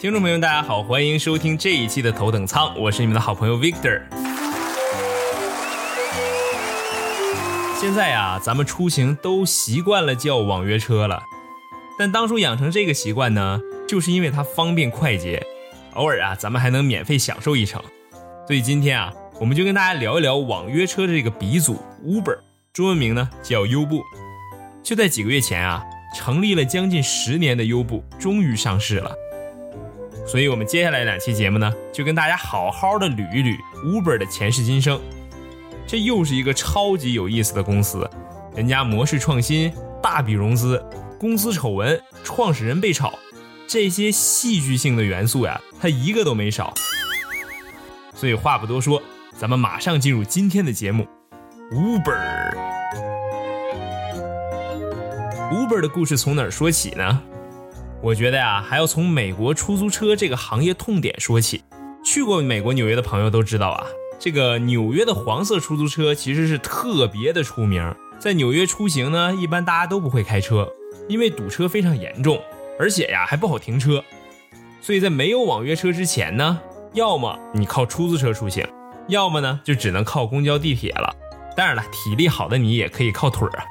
听众朋友，大家好，欢迎收听这一期的头等舱，我是你们的好朋友 Victor。现在呀，咱们出行都习惯了叫网约车了，但当初养成这个习惯呢，就是因为它方便快捷，偶尔啊，咱们还能免费享受一程。所以今天啊，我们就跟大家聊一聊网约车这个鼻祖 Uber，中文名呢叫优步。就在几个月前啊，成立了将近十年的优步终于上市了。所以，我们接下来两期节目呢，就跟大家好好的捋一捋 Uber 的前世今生。这又是一个超级有意思的公司，人家模式创新、大笔融资、公司丑闻、创始人被炒，这些戏剧性的元素呀，它一个都没少。所以话不多说，咱们马上进入今天的节目，Uber。Uber 的故事从哪儿说起呢？我觉得呀，还要从美国出租车这个行业痛点说起。去过美国纽约的朋友都知道啊，这个纽约的黄色出租车其实是特别的出名。在纽约出行呢，一般大家都不会开车，因为堵车非常严重，而且呀还不好停车。所以在没有网约车之前呢，要么你靠出租车出行，要么呢就只能靠公交地铁了。当然了，体力好的你也可以靠腿儿啊。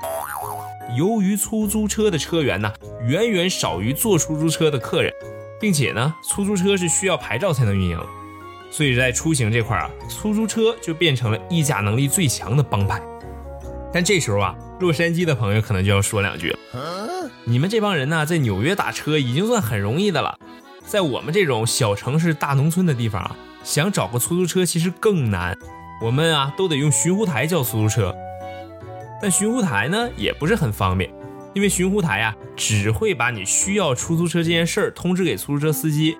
由于出租车的车源呢远远少于坐出租车的客人，并且呢出租车是需要牌照才能运营，所以在出行这块啊，出租车就变成了议价能力最强的帮派。但这时候啊，洛杉矶的朋友可能就要说两句了：你们这帮人呢，在纽约打车已经算很容易的了，在我们这种小城市大农村的地方啊，想找个出租车其实更难。我们啊都得用寻呼台叫出租车。但寻呼台呢也不是很方便，因为寻呼台呀只会把你需要出租车这件事儿通知给出租车司机，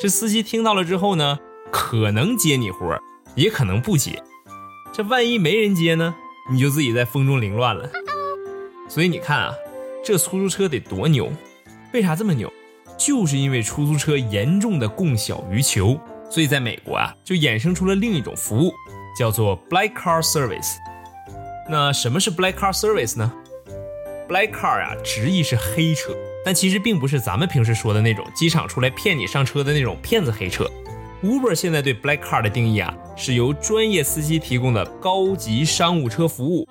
这司机听到了之后呢，可能接你活儿，也可能不接。这万一没人接呢，你就自己在风中凌乱了。所以你看啊，这出租车得多牛？为啥这么牛？就是因为出租车严重的供小于求，所以在美国啊就衍生出了另一种服务，叫做 Black Car Service。那什么是 Black Car Service 呢？Black Car 啊，直译是黑车，但其实并不是咱们平时说的那种机场出来骗你上车的那种骗子黑车。Uber 现在对 Black Car 的定义啊，是由专业司机提供的高级商务车服务。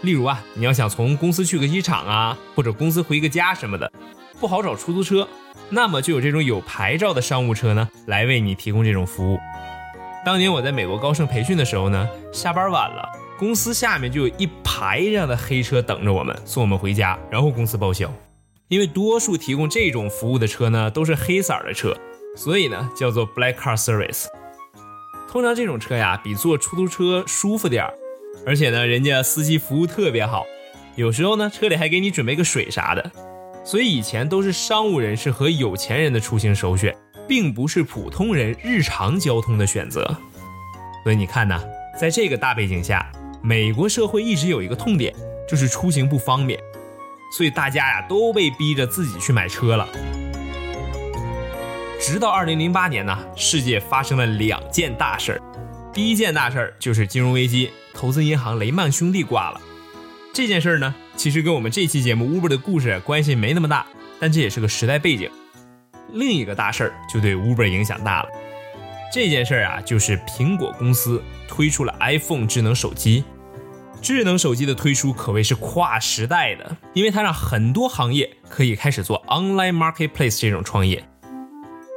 例如啊，你要想从公司去个机场啊，或者公司回个家什么的，不好找出租车，那么就有这种有牌照的商务车呢，来为你提供这种服务。当年我在美国高盛培训的时候呢，下班晚了。公司下面就有一排这样的黑车等着我们送我们回家，然后公司报销。因为多数提供这种服务的车呢都是黑色的车，所以呢叫做 Black Car Service。通常这种车呀比坐出租车舒服点儿，而且呢人家司机服务特别好，有时候呢车里还给你准备个水啥的。所以以前都是商务人士和有钱人的出行首选，并不是普通人日常交通的选择。所以你看呢，在这个大背景下。美国社会一直有一个痛点，就是出行不方便，所以大家呀都被逼着自己去买车了。直到二零零八年呢，世界发生了两件大事儿。第一件大事儿就是金融危机，投资银行雷曼兄弟挂了。这件事儿呢，其实跟我们这期节目 Uber 的故事关系没那么大，但这也是个时代背景。另一个大事儿就对 Uber 影响大了。这件事儿啊，就是苹果公司推出了 iPhone 智能手机。智能手机的推出可谓是跨时代的，因为它让很多行业可以开始做 online marketplace 这种创业。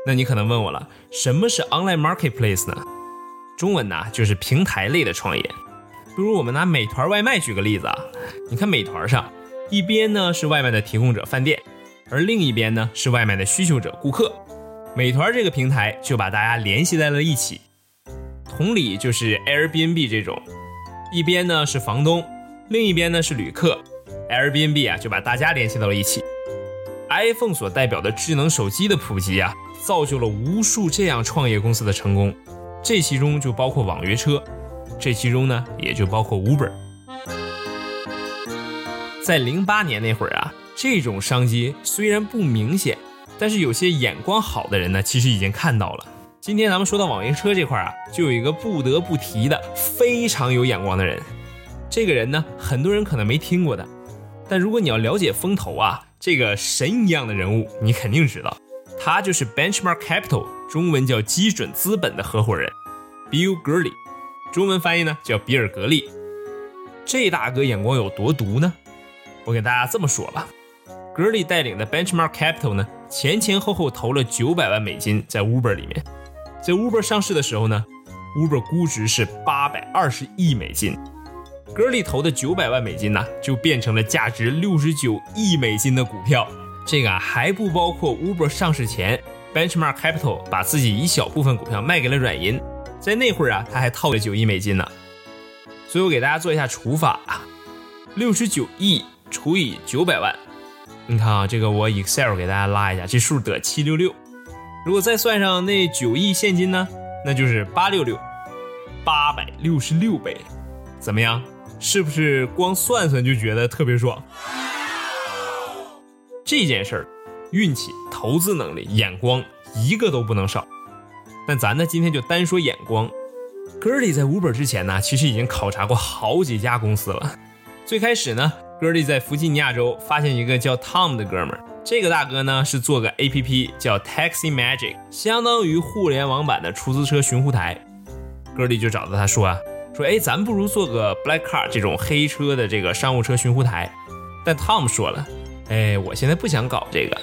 那你可能问我了，什么是 online marketplace 呢？中文呢就是平台类的创业。比如我们拿美团外卖举个例子啊，你看美团上，一边呢是外卖的提供者饭店，而另一边呢是外卖的需求者顾客。美团这个平台就把大家联系在了一起。同理，就是 Airbnb 这种。一边呢是房东，另一边呢是旅客，Airbnb 啊就把大家联系到了一起。iPhone 所代表的智能手机的普及啊，造就了无数这样创业公司的成功，这其中就包括网约车，这其中呢也就包括 Uber。在零八年那会儿啊，这种商机虽然不明显，但是有些眼光好的人呢，其实已经看到了。今天咱们说到网约车这块啊，就有一个不得不提的非常有眼光的人。这个人呢，很多人可能没听过的，但如果你要了解风投啊，这个神一样的人物，你肯定知道，他就是 Benchmark Capital，中文叫基准资本的合伙人 Bill Gurley，中文翻译呢叫比尔·格利。这大哥眼光有多毒呢？我给大家这么说吧，Gurley 带领的 Benchmark Capital 呢，前前后后投了九百万美金在 Uber 里面。在 Uber 上市的时候呢，Uber 估值是八百二十亿美金。Gurley 投的九百万美金呢，就变成了价值六十九亿美金的股票。这个啊还不包括 Uber 上市前，Benchmark Capital 把自己一小部分股票卖给了软银，在那会儿啊他还套了九亿美金呢。所以我给大家做一下除法啊，六十九亿除以九百万，你看啊，这个我 Excel 给大家拉一下，这数得七六六。如果再算上那九亿现金呢，那就是八六六，八百六十六倍，怎么样？是不是光算算就觉得特别爽？这件事儿，运气、投资能力、眼光一个都不能少。但咱呢，今天就单说眼光。Gurley 在五本之前呢，其实已经考察过好几家公司了。最开始呢，Gurley 在弗吉尼亚州发现一个叫 Tom 的哥们儿，这个大哥呢是做个 APP 叫 Taxi Magic，相当于互联网版的出租车寻呼台。Gurley 就找到他说啊，说哎，咱不如做个 Black Car 这种黑车的这个商务车寻呼台。但 Tom 说了。哎，我现在不想搞这个，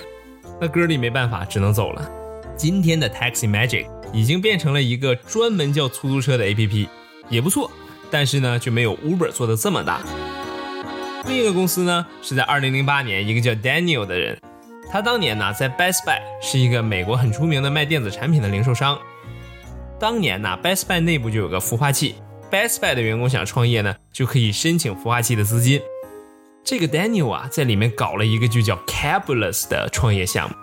那哥里没办法，只能走了。今天的 Taxi Magic 已经变成了一个专门叫出租车的 APP，也不错，但是呢，就没有 Uber 做的这么大。另一个公司呢，是在2008年，一个叫 Daniel 的人，他当年呢在 Best Buy 是一个美国很出名的卖电子产品的零售商。当年呢，Best Buy 内部就有个孵化器，Best Buy 的员工想创业呢，就可以申请孵化器的资金。这个 Daniel 啊，在里面搞了一个就叫 Cabulous 的创业项目。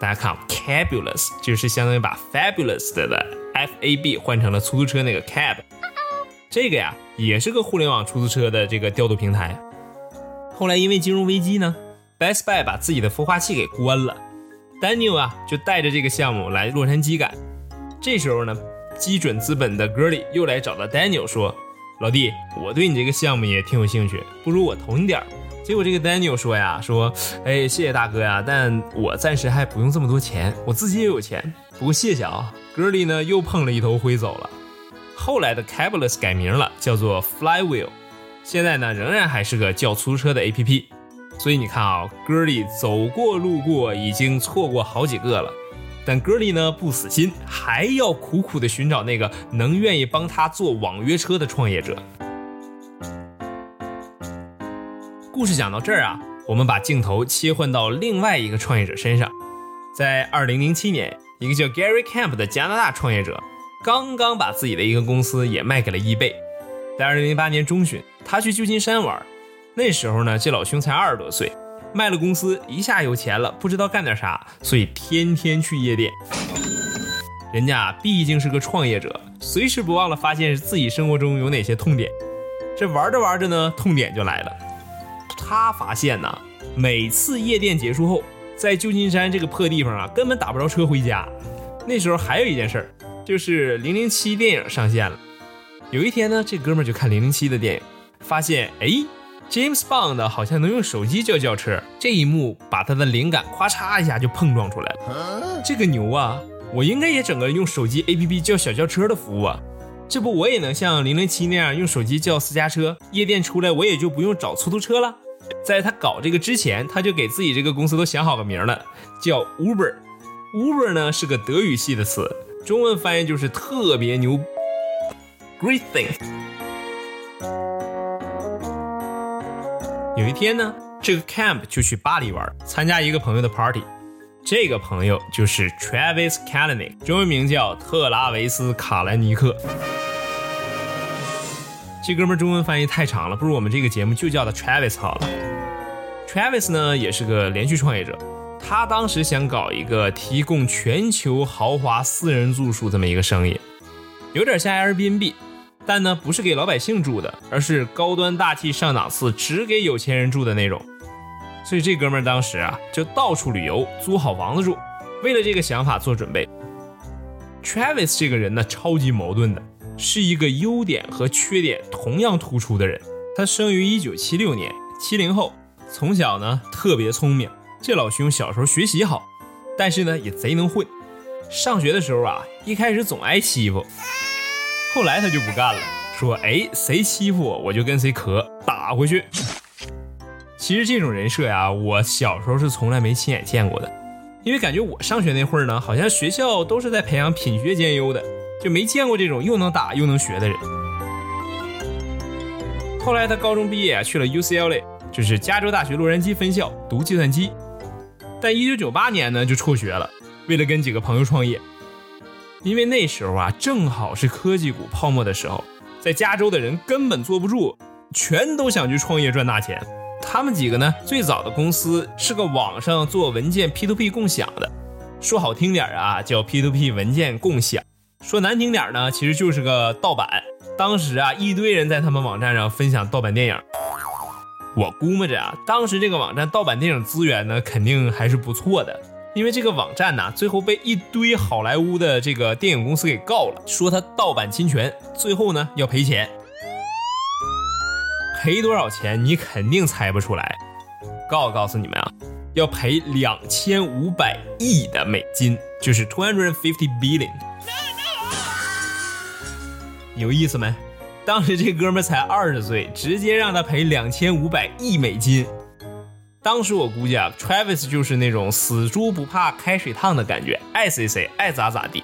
大家看，Cabulous 就是相当于把 Fabulous 的 F A B 换成了出租车那个 Cab。这个呀，也是个互联网出租车的这个调度平台。后来因为金融危机呢，Best Buy 把自己的孵化器给关了，Daniel 啊就带着这个项目来洛杉矶赶。这时候呢，基准资本的 Gurley 又来找到 Daniel 说：“老弟，我对你这个项目也挺有兴趣，不如我投你点儿。”结果这个 Daniel 说呀，说，哎，谢谢大哥呀，但我暂时还不用这么多钱，我自己也有钱。不过谢谢啊，哥里呢又碰了一头灰走了。后来的 Cabulous 改名了，叫做 Flywheel，现在呢仍然还是个叫出租车的 APP。所以你看啊，哥里走过路过，已经错过好几个了。但哥里呢不死心，还要苦苦的寻找那个能愿意帮他做网约车的创业者。故事讲到这儿啊，我们把镜头切换到另外一个创业者身上。在二零零七年，一个叫 Gary Camp 的加拿大创业者，刚刚把自己的一个公司也卖给了易贝。在二零零八年中旬，他去旧金山玩，那时候呢，这老兄才二十多岁，卖了公司，一下有钱了，不知道干点啥，所以天天去夜店。人家毕竟是个创业者，随时不忘了发现自己生活中有哪些痛点。这玩着玩着呢，痛点就来了。他发现呢，每次夜店结束后，在旧金山这个破地方啊，根本打不着车回家。那时候还有一件事儿，就是《零零七》电影上线了。有一天呢，这哥们儿就看《零零七》的电影，发现哎，James Bond 好像能用手机叫轿车。这一幕把他的灵感咔嚓一下就碰撞出来了。这个牛啊，我应该也整个用手机 APP 叫小轿车的服务啊。这不我也能像《零零七》那样用手机叫私家车，夜店出来我也就不用找出租车了。在他搞这个之前，他就给自己这个公司都想好个名了，叫 Uber。Uber 呢是个德语系的词，中文翻译就是特别牛，Great thing。有一天呢，这个 Camp 就去巴黎玩，参加一个朋友的 party。这个朋友就是 Travis Kalanick，中文名叫特拉维斯·卡兰尼克。这哥们中文翻译太长了，不如我们这个节目就叫他 Travis 好了。Travis 呢也是个连续创业者，他当时想搞一个提供全球豪华私人住宿这么一个生意，有点像 Airbnb，但呢不是给老百姓住的，而是高端大气上档次，只给有钱人住的那种。所以这哥们儿当时啊就到处旅游，租好房子住，为了这个想法做准备。Travis 这个人呢超级矛盾的。是一个优点和缺点同样突出的人。他生于一九七六年，七零后，从小呢特别聪明。这老兄小时候学习好，但是呢也贼能混。上学的时候啊，一开始总挨欺负，后来他就不干了，说：“哎，谁欺负我，我就跟谁磕，打回去。”其实这种人设呀，我小时候是从来没亲眼见过的，因为感觉我上学那会儿呢，好像学校都是在培养品学兼优的，就没见过这种又能打又能学的人。后来他高中毕业去了 UCLA，就是加州大学洛杉矶分校读计算机，但1998年呢就辍学了，为了跟几个朋友创业，因为那时候啊正好是科技股泡沫的时候，在加州的人根本坐不住，全都想去创业赚大钱。他们几个呢？最早的公司是个网上做文件 P2P 共享的，说好听点啊，叫 P2P 文件共享；说难听点呢，其实就是个盗版。当时啊，一堆人在他们网站上分享盗版电影。我估摸着啊，当时这个网站盗版电影资源呢，肯定还是不错的，因为这个网站呢，最后被一堆好莱坞的这个电影公司给告了，说他盗版侵权，最后呢要赔钱。赔多少钱？你肯定猜不出来。告告诉你们啊，要赔两千五百亿的美金，就是 two hundred fifty billion。有意思没？当时这哥们才二十岁，直接让他赔两千五百亿美金。当时我估计啊，Travis 就是那种死猪不怕开水烫的感觉，爱谁谁，爱咋咋地。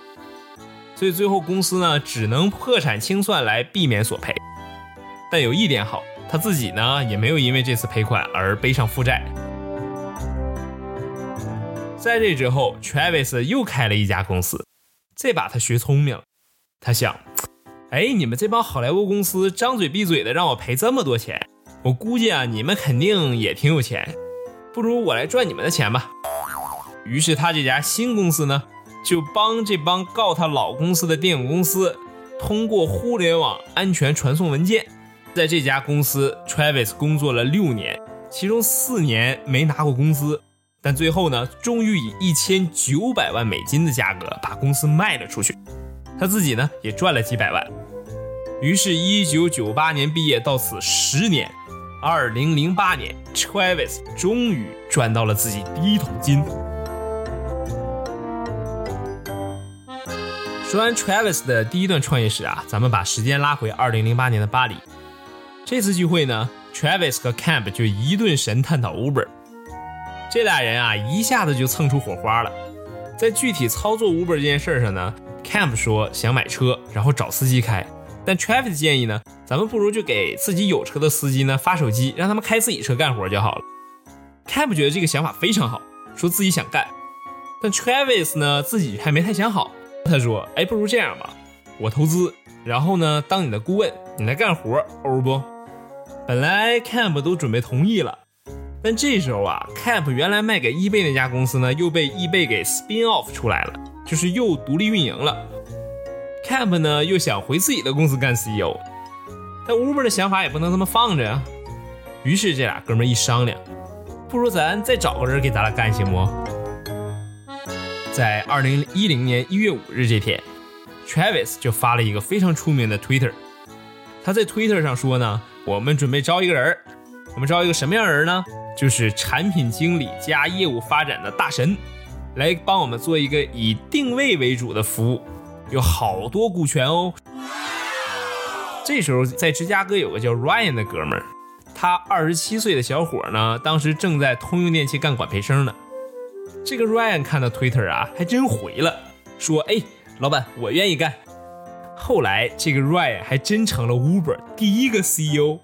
所以最后公司呢，只能破产清算来避免索赔。但有一点好。他自己呢，也没有因为这次赔款而背上负债。在这之后，Travis 又开了一家公司，这把他学聪明了。他想，哎，你们这帮好莱坞公司张嘴闭嘴的让我赔这么多钱，我估计啊，你们肯定也挺有钱，不如我来赚你们的钱吧。于是他这家新公司呢，就帮这帮告他老公司的电影公司，通过互联网安全传送文件。在这家公司，Travis 工作了六年，其中四年没拿过工资，但最后呢，终于以一千九百万美金的价格把公司卖了出去，他自己呢也赚了几百万。于是，一九九八年毕业到此十年，二零零八年，Travis 终于赚到了自己第一桶金。说完 Travis 的第一段创业史啊，咱们把时间拉回二零零八年的巴黎。这次聚会呢，Travis 和 Camp 就一顿神探讨 Uber。这俩人啊，一下子就蹭出火花了。在具体操作 Uber 这件事上呢，Camp 说想买车，然后找司机开。但 Travis 建议呢，咱们不如就给自己有车的司机呢发手机，让他们开自己车干活就好了。Camp 觉得这个想法非常好，说自己想干。但 Travis 呢，自己还没太想好。他说：“哎，不如这样吧，我投资，然后呢，当你的顾问，你来干活，欧不？”本来 Camp 都准备同意了，但这时候啊，Camp 原来卖给 eBay 那家公司呢，又被 eBay 给 spin off 出来了，就是又独立运营了。Camp 呢又想回自己的公司干 CEO，但 Uber 的想法也不能这么放着呀。于是这俩哥们一商量，不如咱再找个人给咱俩干行不？在二零一零年一月五日这天，Travis 就发了一个非常出名的 Twitter，他在 Twitter 上说呢。我们准备招一个人我们招一个什么样人呢？就是产品经理加业务发展的大神，来帮我们做一个以定位为主的服务，有好多股权哦。这时候在芝加哥有个叫 Ryan 的哥们儿，他二十七岁的小伙呢，当时正在通用电气干管培生呢。这个 Ryan 看到 Twitter 啊，还真回了，说：“哎，老板，我愿意干。”后来，这个 Ryan 还真成了 Uber 第一个 CEO。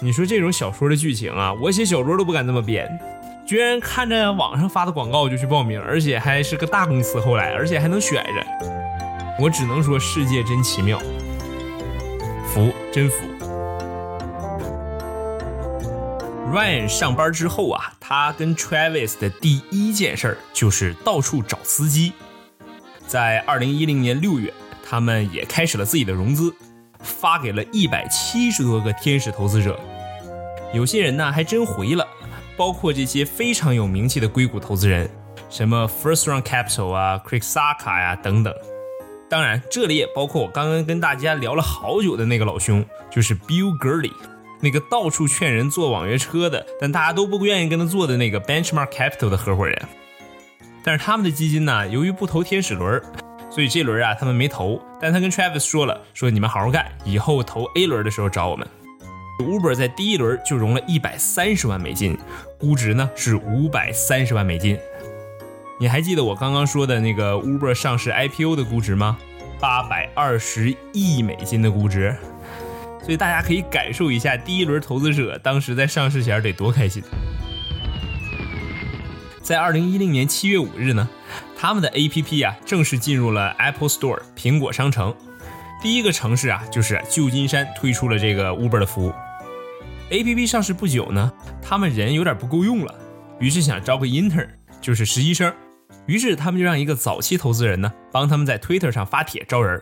你说这种小说的剧情啊，我写小说都不敢这么编，居然看着网上发的广告就去报名，而且还是个大公司，后来而且还能选着。我只能说世界真奇妙，服真服。Ryan 上班之后啊，他跟 Travis 的第一件事儿就是到处找司机。在二零一零年六月。他们也开始了自己的融资，发给了一百七十多个天使投资者，有些人呢还真回了，包括这些非常有名气的硅谷投资人，什么 First Round Capital 啊、Craig Saka 呀等等。当然，这里也包括我刚刚跟大家聊了好久的那个老兄，就是 Bill Gurley，那个到处劝人坐网约车的，但大家都不愿意跟他做的那个 Benchmark Capital 的合伙人。但是他们的基金呢，由于不投天使轮，所以这轮啊他们没投。但他跟 Travis 说了，说你们好好干，以后投 A 轮的时候找我们。Uber 在第一轮就融了一百三十万美金，估值呢是五百三十万美金。你还记得我刚刚说的那个 Uber 上市 IPO 的估值吗？八百二十亿美金的估值。所以大家可以感受一下第一轮投资者当时在上市前得多开心。在二零一零年七月五日呢，他们的 APP 啊正式进入了 Apple Store 苹果商城。第一个城市啊就是旧金山推出了这个 Uber 的服务。APP 上市不久呢，他们人有点不够用了，于是想招个 intern，就是实习生。于是他们就让一个早期投资人呢，帮他们在 Twitter 上发帖招人。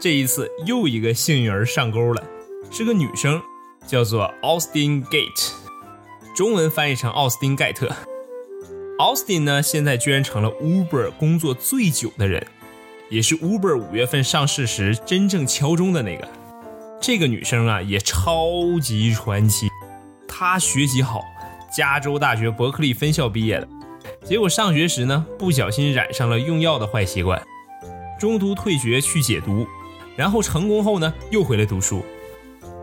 这一次又一个幸运儿上钩了，是个女生，叫做 Austin Gate，中文翻译成奥斯汀盖特。Austin 呢，现在居然成了 Uber 工作最久的人，也是 Uber 五月份上市时真正敲钟的那个。这个女生啊，也超级传奇。她学习好，加州大学伯克利分校毕业的。结果上学时呢，不小心染上了用药的坏习惯，中途退学去解毒，然后成功后呢，又回来读书。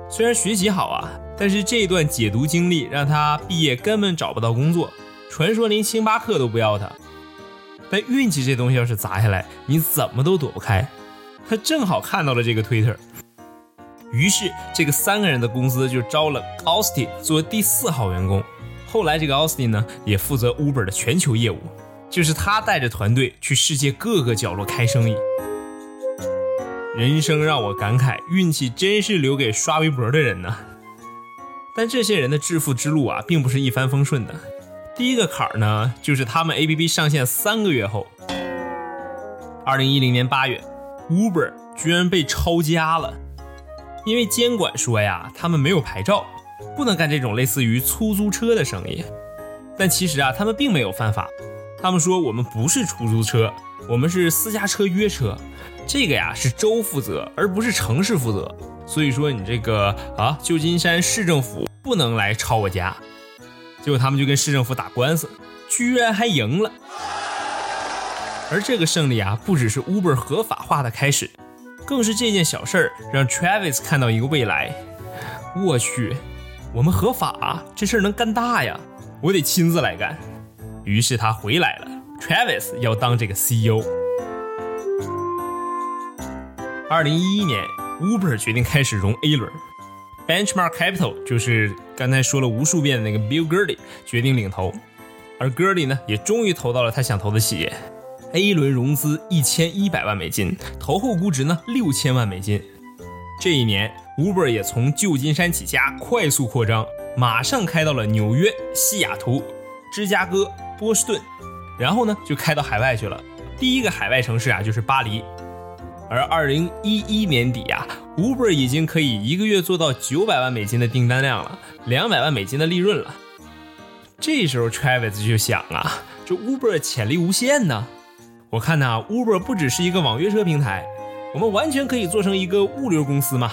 虽然学习好啊，但是这段解毒经历让她毕业根本找不到工作，传说连星巴克都不要她。但运气这东西要是砸下来，你怎么都躲不开。她正好看到了这个 Twitter。于是，这个三个人的公司就招了 Austin 做第四号员工。后来，这个 Austin 呢，也负责 Uber 的全球业务，就是他带着团队去世界各个角落开生意。人生让我感慨，运气真是留给刷微博的人呢。但这些人的致富之路啊，并不是一帆风顺的。第一个坎儿呢，就是他们 APP 上线三个月后，二零一零年八月，Uber 居然被抄家了。因为监管说呀，他们没有牌照，不能干这种类似于出租车的生意。但其实啊，他们并没有犯法。他们说我们不是出租车，我们是私家车约车，这个呀是州负责，而不是城市负责。所以说你这个啊，旧金山市政府不能来抄我家。结果他们就跟市政府打官司，居然还赢了。而这个胜利啊，不只是 Uber 合法化的开始。更是这件小事儿让 Travis 看到一个未来。我去，我们合法，这事儿能干大呀！我得亲自来干。于是他回来了，Travis 要当这个 CEO。二零一一年，Uber 决定开始融 A 轮，Benchmark Capital 就是刚才说了无数遍的那个 Bill Gurley 决定领投，而 Gurley 呢，也终于投到了他想投的企业。A 轮融资一千一百万美金，投后估值呢六千万美金。这一年，Uber 也从旧金山起家，快速扩张，马上开到了纽约、西雅图、芝加哥、波士顿，然后呢就开到海外去了。第一个海外城市啊就是巴黎。而二零一一年底啊，Uber 已经可以一个月做到九百万美金的订单量了，两百万美金的利润了。这时候 Travis 就想啊，这 Uber 潜力无限呢。我看呐，Uber 不只是一个网约车平台，我们完全可以做成一个物流公司嘛。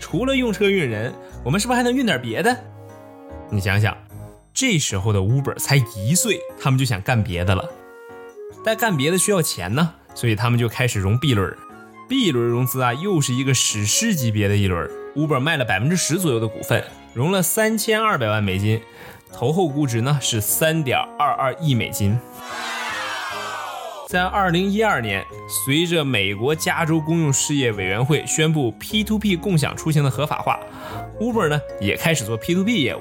除了用车运人，我们是不是还能运点别的？你想想，这时候的 Uber 才一岁，他们就想干别的了。但干别的需要钱呢，所以他们就开始融 B 轮。B 轮融资啊，又是一个史诗级别的一轮。Uber 卖了百分之十左右的股份，融了三千二百万美金，投后估值呢是三点二二亿美金。在二零一二年，随着美国加州公用事业委员会宣布 P2P 共享出行的合法化，Uber 呢也开始做 P2P 业务，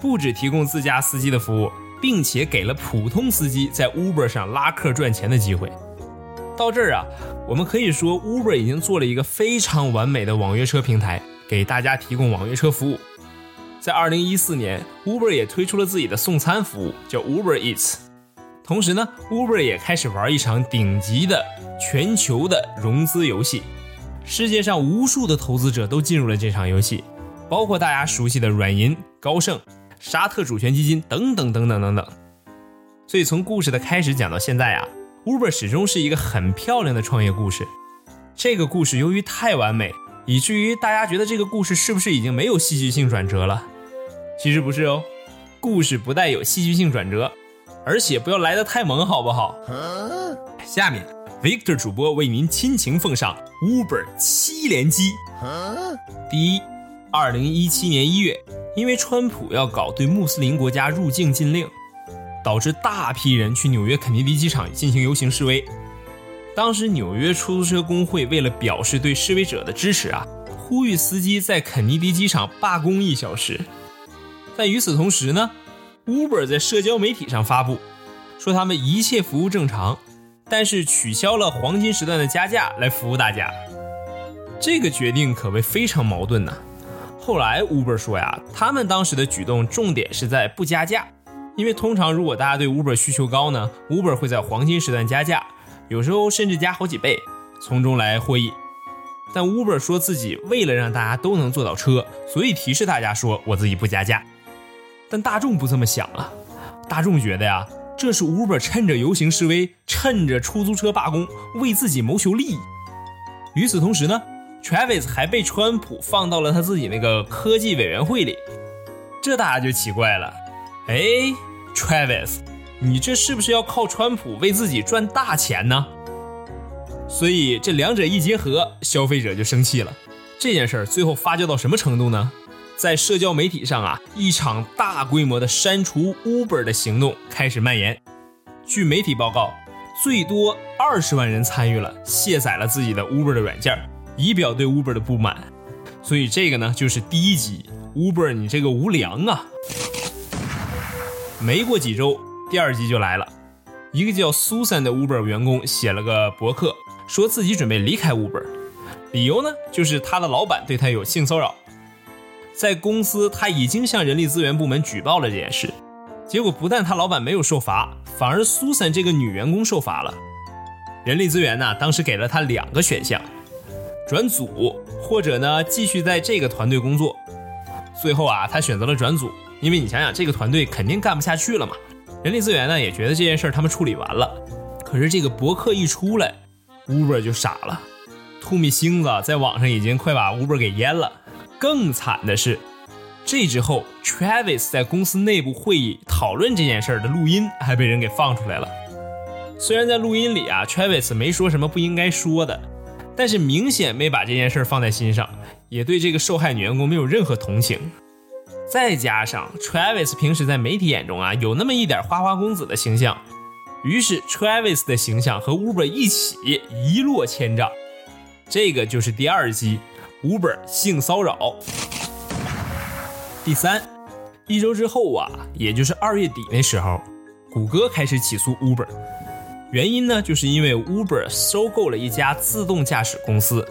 不只提供自家司机的服务，并且给了普通司机在 Uber 上拉客赚钱的机会。到这儿啊，我们可以说 Uber 已经做了一个非常完美的网约车平台，给大家提供网约车服务。在二零一四年，Uber 也推出了自己的送餐服务，叫 Uber Eats。同时呢，Uber 也开始玩一场顶级的全球的融资游戏，世界上无数的投资者都进入了这场游戏，包括大家熟悉的软银、高盛、沙特主权基金等等等等等等。所以从故事的开始讲到现在啊，Uber 始终是一个很漂亮的创业故事。这个故事由于太完美，以至于大家觉得这个故事是不是已经没有戏剧性转折了？其实不是哦，故事不带有戏剧性转折。而且不要来的太猛，好不好？下面，Victor 主播为您亲情奉上 Uber 七连击。第一，二零一七年一月，因为川普要搞对穆斯林国家入境禁令，导致大批人去纽约肯尼迪机场进行游行示威。当时纽约出租车工会为了表示对示威者的支持啊，呼吁司机在肯尼迪机场罢工一小时。但与此同时呢，Uber 在社交媒体上发布，说他们一切服务正常，但是取消了黄金时段的加价来服务大家。这个决定可谓非常矛盾呐。后来 Uber 说呀，他们当时的举动重点是在不加价，因为通常如果大家对 Uber 需求高呢，Uber 会在黄金时段加价。有时候甚至加好几倍，从中来获益。但 Uber 说自己为了让大家都能坐到车，所以提示大家说我自己不加价。但大众不这么想啊，大众觉得呀，这是 Uber 趁着游行示威，趁着出租车罢工，为自己谋求利益。与此同时呢，Travis 还被川普放到了他自己那个科技委员会里，这大家就奇怪了。哎，Travis。你这是不是要靠川普为自己赚大钱呢？所以这两者一结合，消费者就生气了。这件事儿最后发酵到什么程度呢？在社交媒体上啊，一场大规模的删除 Uber 的行动开始蔓延。据媒体报告，最多二十万人参与了，卸载了自己的 Uber 的软件，以表对 Uber 的不满。所以这个呢，就是第一集 Uber，你这个无良啊！没过几周。第二集就来了，一个叫苏珊的 Uber 员工写了个博客，说自己准备离开 Uber，理由呢就是他的老板对他有性骚扰。在公司他已经向人力资源部门举报了这件事，结果不但他老板没有受罚，反而苏珊这个女员工受罚了。人力资源呢当时给了他两个选项：转组或者呢继续在这个团队工作。最后啊他选择了转组，因为你想想这个团队肯定干不下去了嘛。人力资源呢也觉得这件事他们处理完了，可是这个博客一出来，Uber 就傻了，吐米星子在网上已经快把 Uber 给淹了。更惨的是，这之后 Travis 在公司内部会议讨论这件事的录音还被人给放出来了。虽然在录音里啊，Travis 没说什么不应该说的，但是明显没把这件事放在心上，也对这个受害女员工没有任何同情。再加上 Travis 平时在媒体眼中啊有那么一点花花公子的形象，于是 Travis 的形象和 Uber 一起一落千丈。这个就是第二集 Uber 性骚扰。第三，一周之后啊，也就是二月底那时候，谷歌开始起诉 Uber，原因呢，就是因为 Uber 收购了一家自动驾驶公司。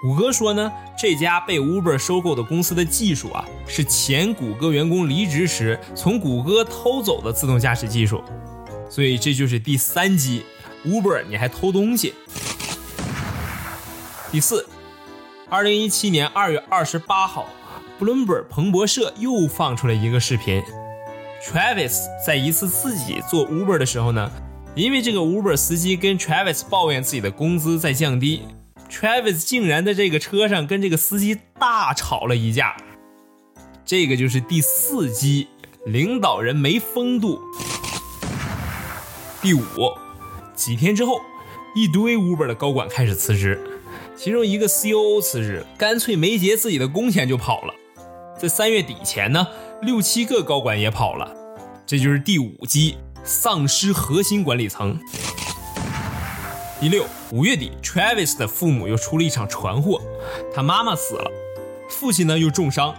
谷歌说呢，这家被 Uber 收购的公司的技术啊，是前谷歌员工离职时从谷歌偷走的自动驾驶技术，所以这就是第三击，Uber 你还偷东西。第四，二零一七年二月二十八号，Bloomberg 彭博社又放出了一个视频，Travis 在一次自己做 Uber 的时候呢，因为这个 Uber 司机跟 Travis 抱怨自己的工资在降低。Travis 竟然在这个车上跟这个司机大吵了一架，这个就是第四击，领导人没风度。第五，几天之后，一堆 Uber 的高管开始辞职，其中一个 COO 辞职，干脆没结自己的工钱就跑了。在三月底前呢，六七个高管也跑了，这就是第五击，丧失核心管理层。第六，五月底，Travis 的父母又出了一场船祸，他妈妈死了，父亲呢又重伤，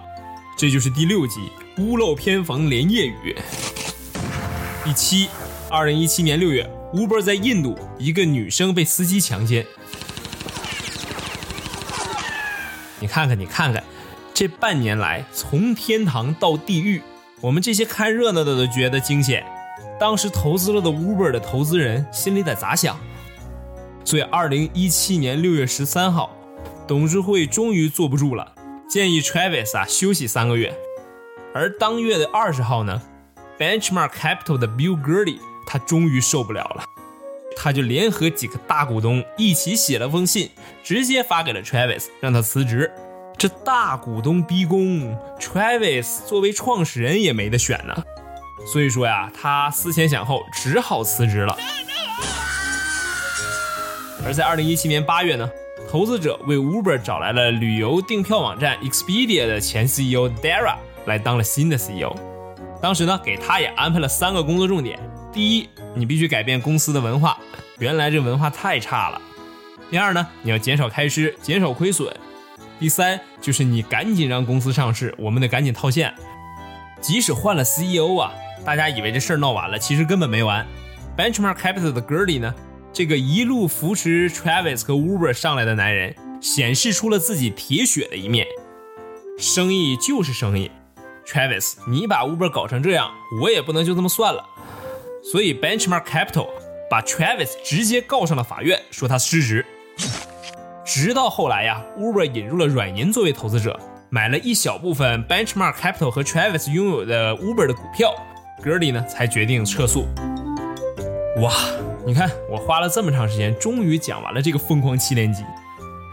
这就是第六集屋漏偏逢连夜雨。第七，二零一七年六月，Uber 在印度，一个女生被司机强奸。你看看，你看看，这半年来从天堂到地狱，我们这些看热闹的都觉得惊险，当时投资了的 Uber 的投资人心里得咋想？所以，二零一七年六月十三号，董事会终于坐不住了，建议 Travis 啊休息三个月。而当月的二十号呢，Benchmark Capital 的 Bill Gurley 他终于受不了了，他就联合几个大股东一起写了封信，直接发给了 Travis，让他辞职。这大股东逼宫，Travis 作为创始人也没得选呢。所以说呀，他思前想后，只好辞职了。而在二零一七年八月呢，投资者为 Uber 找来了旅游订票网站 Expedia 的前 CEO Dara 来当了新的 CEO。当时呢，给他也安排了三个工作重点：第一，你必须改变公司的文化，原来这文化太差了；第二呢，你要减少开支，减少亏损；第三，就是你赶紧让公司上市，我们得赶紧套现。即使换了 CEO 啊，大家以为这事儿闹完了，其实根本没完。Benchmark Capital 的 Gerly 呢？这个一路扶持 Travis 和 Uber 上来的男人，显示出了自己铁血的一面。生意就是生意，Travis，你把 Uber 搞成这样，我也不能就这么算了。所以 Benchmark Capital 把 Travis 直接告上了法院，说他失职。直到后来呀，Uber 引入了软银作为投资者，买了一小部分 Benchmark Capital 和 Travis 拥有的 Uber 的股票，Gerly 呢才决定撤诉。哇！你看，我花了这么长时间，终于讲完了这个疯狂七连击。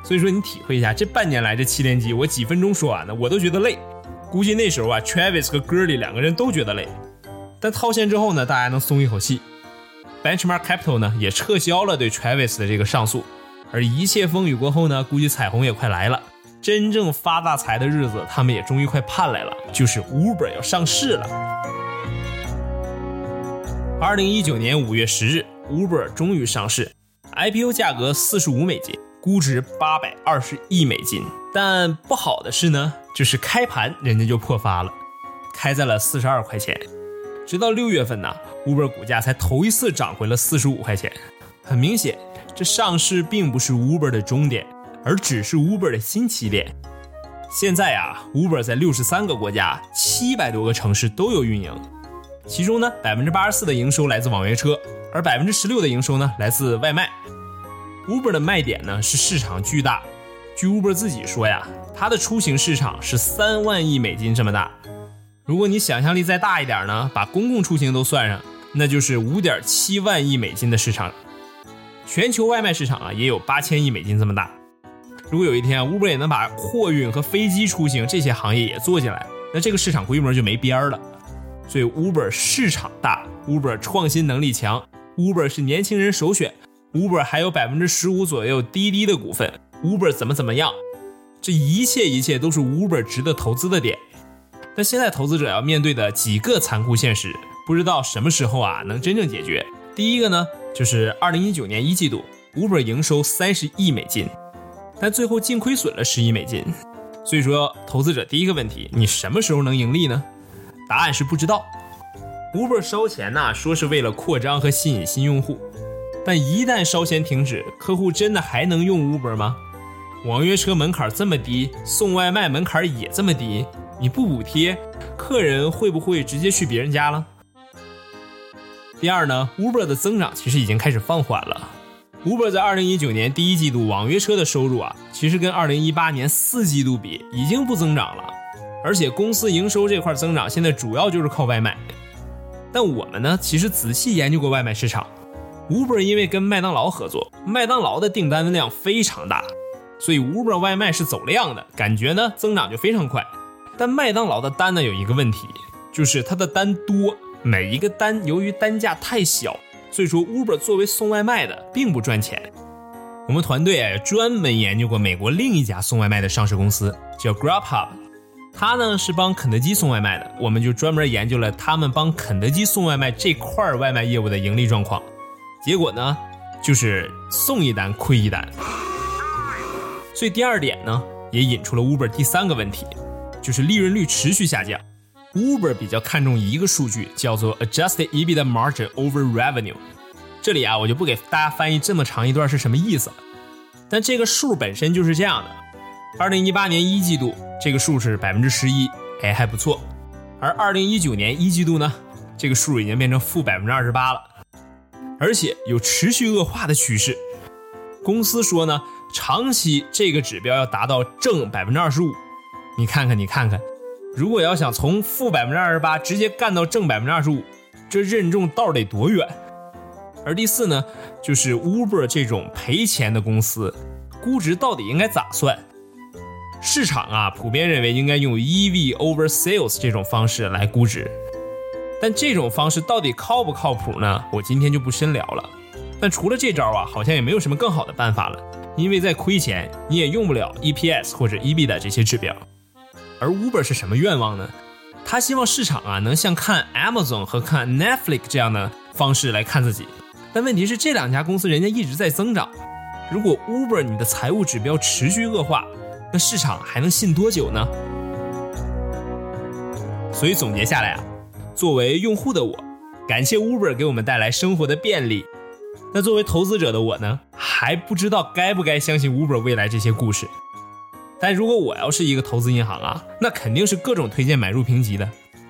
所以说，你体会一下，这半年来这七连击，我几分钟说完的，我都觉得累。估计那时候啊，Travis 和 Gerly 两个人都觉得累。但套现之后呢，大家能松一口气。Benchmark Capital 呢，也撤销了对 Travis 的这个上诉。而一切风雨过后呢，估计彩虹也快来了。真正发大财的日子，他们也终于快盼来了，就是 Uber 要上市了。二零一九年五月十日。Uber 终于上市，IPO 价格四十五美金，估值八百二十亿美金。但不好的是呢，就是开盘人家就破发了，开在了四十二块钱。直到六月份呢，Uber 股价才头一次涨回了四十五块钱。很明显，这上市并不是 Uber 的终点，而只是 Uber 的新起点。现在啊，Uber 在六十三个国家、七百多个城市都有运营，其中呢，百分之八十四的营收来自网约车。而百分之十六的营收呢，来自外卖。Uber 的卖点呢是市场巨大。据 Uber 自己说呀，它的出行市场是三万亿美金这么大。如果你想象力再大一点呢，把公共出行都算上，那就是五点七万亿美金的市场。全球外卖市场啊，也有八千亿美金这么大。如果有一天 Uber 也能把货运和飞机出行这些行业也做进来，那这个市场规模就没边儿了。所以 Uber 市场大，Uber 创新能力强。Uber 是年轻人首选，Uber 还有百分之十五左右滴滴的股份，Uber 怎么怎么样？这一切一切都是 Uber 值得投资的点。但现在投资者要面对的几个残酷现实，不知道什么时候啊能真正解决。第一个呢，就是二零一九年一季度，Uber 营收三十亿美金，但最后净亏损了十亿美金。所以说，投资者第一个问题，你什么时候能盈利呢？答案是不知道。Uber 烧钱呐，说是为了扩张和吸引新用户，但一旦烧钱停止，客户真的还能用 Uber 吗？网约车门槛这么低，送外卖门槛也这么低，你不补贴，客人会不会直接去别人家了？第二呢，Uber 的增长其实已经开始放缓了。Uber 在2019年第一季度网约车的收入啊，其实跟2018年四季度比已经不增长了，而且公司营收这块增长现在主要就是靠外卖。但我们呢，其实仔细研究过外卖市场，Uber 因为跟麦当劳合作，麦当劳的订单量非常大，所以 Uber 外卖是走量的，感觉呢增长就非常快。但麦当劳的单呢有一个问题，就是它的单多，每一个单由于单价太小，所以说 Uber 作为送外卖的并不赚钱。我们团队啊专门研究过美国另一家送外卖的上市公司，叫 Grubhub。他呢是帮肯德基送外卖的，我们就专门研究了他们帮肯德基送外卖这块外卖业务的盈利状况。结果呢，就是送一单亏一单。所以第二点呢，也引出了 Uber 第三个问题，就是利润率持续下降。Uber 比较看重一个数据，叫做 Adjusted EBITDA Margin over Revenue。这里啊，我就不给大家翻译这么长一段是什么意思了。但这个数本身就是这样的。二零一八年一季度这个数是百分之十一，哎还不错。而二零一九年一季度呢，这个数已经变成负百分之二十八了，而且有持续恶化的趋势。公司说呢，长期这个指标要达到正百分之二十五。你看看，你看看，如果要想从负百分之二十八直接干到正百分之二十五，这任重道得多远？而第四呢，就是 Uber 这种赔钱的公司，估值到底应该咋算？市场啊，普遍认为应该用 EV over sales 这种方式来估值。但这种方式到底靠不靠谱呢？我今天就不深聊了。但除了这招啊，好像也没有什么更好的办法了。因为在亏钱，你也用不了 EPS 或者 EB 的这些指标。而 Uber 是什么愿望呢？他希望市场啊能像看 Amazon 和看 Netflix 这样的方式来看自己。但问题是，这两家公司人家一直在增长。如果 Uber 你的财务指标持续恶化，那市场还能信多久呢？所以总结下来啊，作为用户的我，感谢 Uber 给我们带来生活的便利。那作为投资者的我呢，还不知道该不该相信 Uber 未来这些故事。但如果我要是一个投资银行啊，那肯定是各种推荐买入评级的，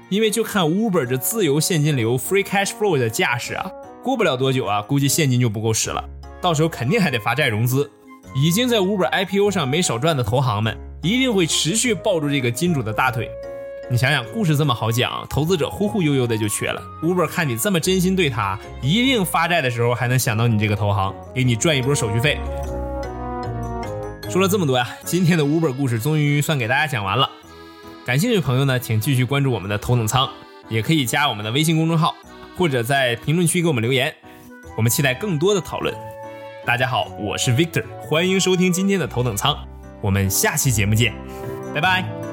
因为就看 Uber 这自由现金流 （free cash flow） 的架势啊，过不了多久啊，估计现金就不够使了，到时候肯定还得发债融资。已经在 Uber IPO 上没少赚的投行们，一定会持续抱住这个金主的大腿。你想想，故事这么好讲，投资者忽忽悠悠的就缺了。Uber 看你这么真心对他，一定发债的时候还能想到你这个投行，给你赚一波手续费。说了这么多呀，今天的 Uber 故事终于算给大家讲完了。感兴趣的朋友呢，请继续关注我们的头等舱，也可以加我们的微信公众号，或者在评论区给我们留言，我们期待更多的讨论。大家好，我是 Victor，欢迎收听今天的头等舱，我们下期节目见，拜拜。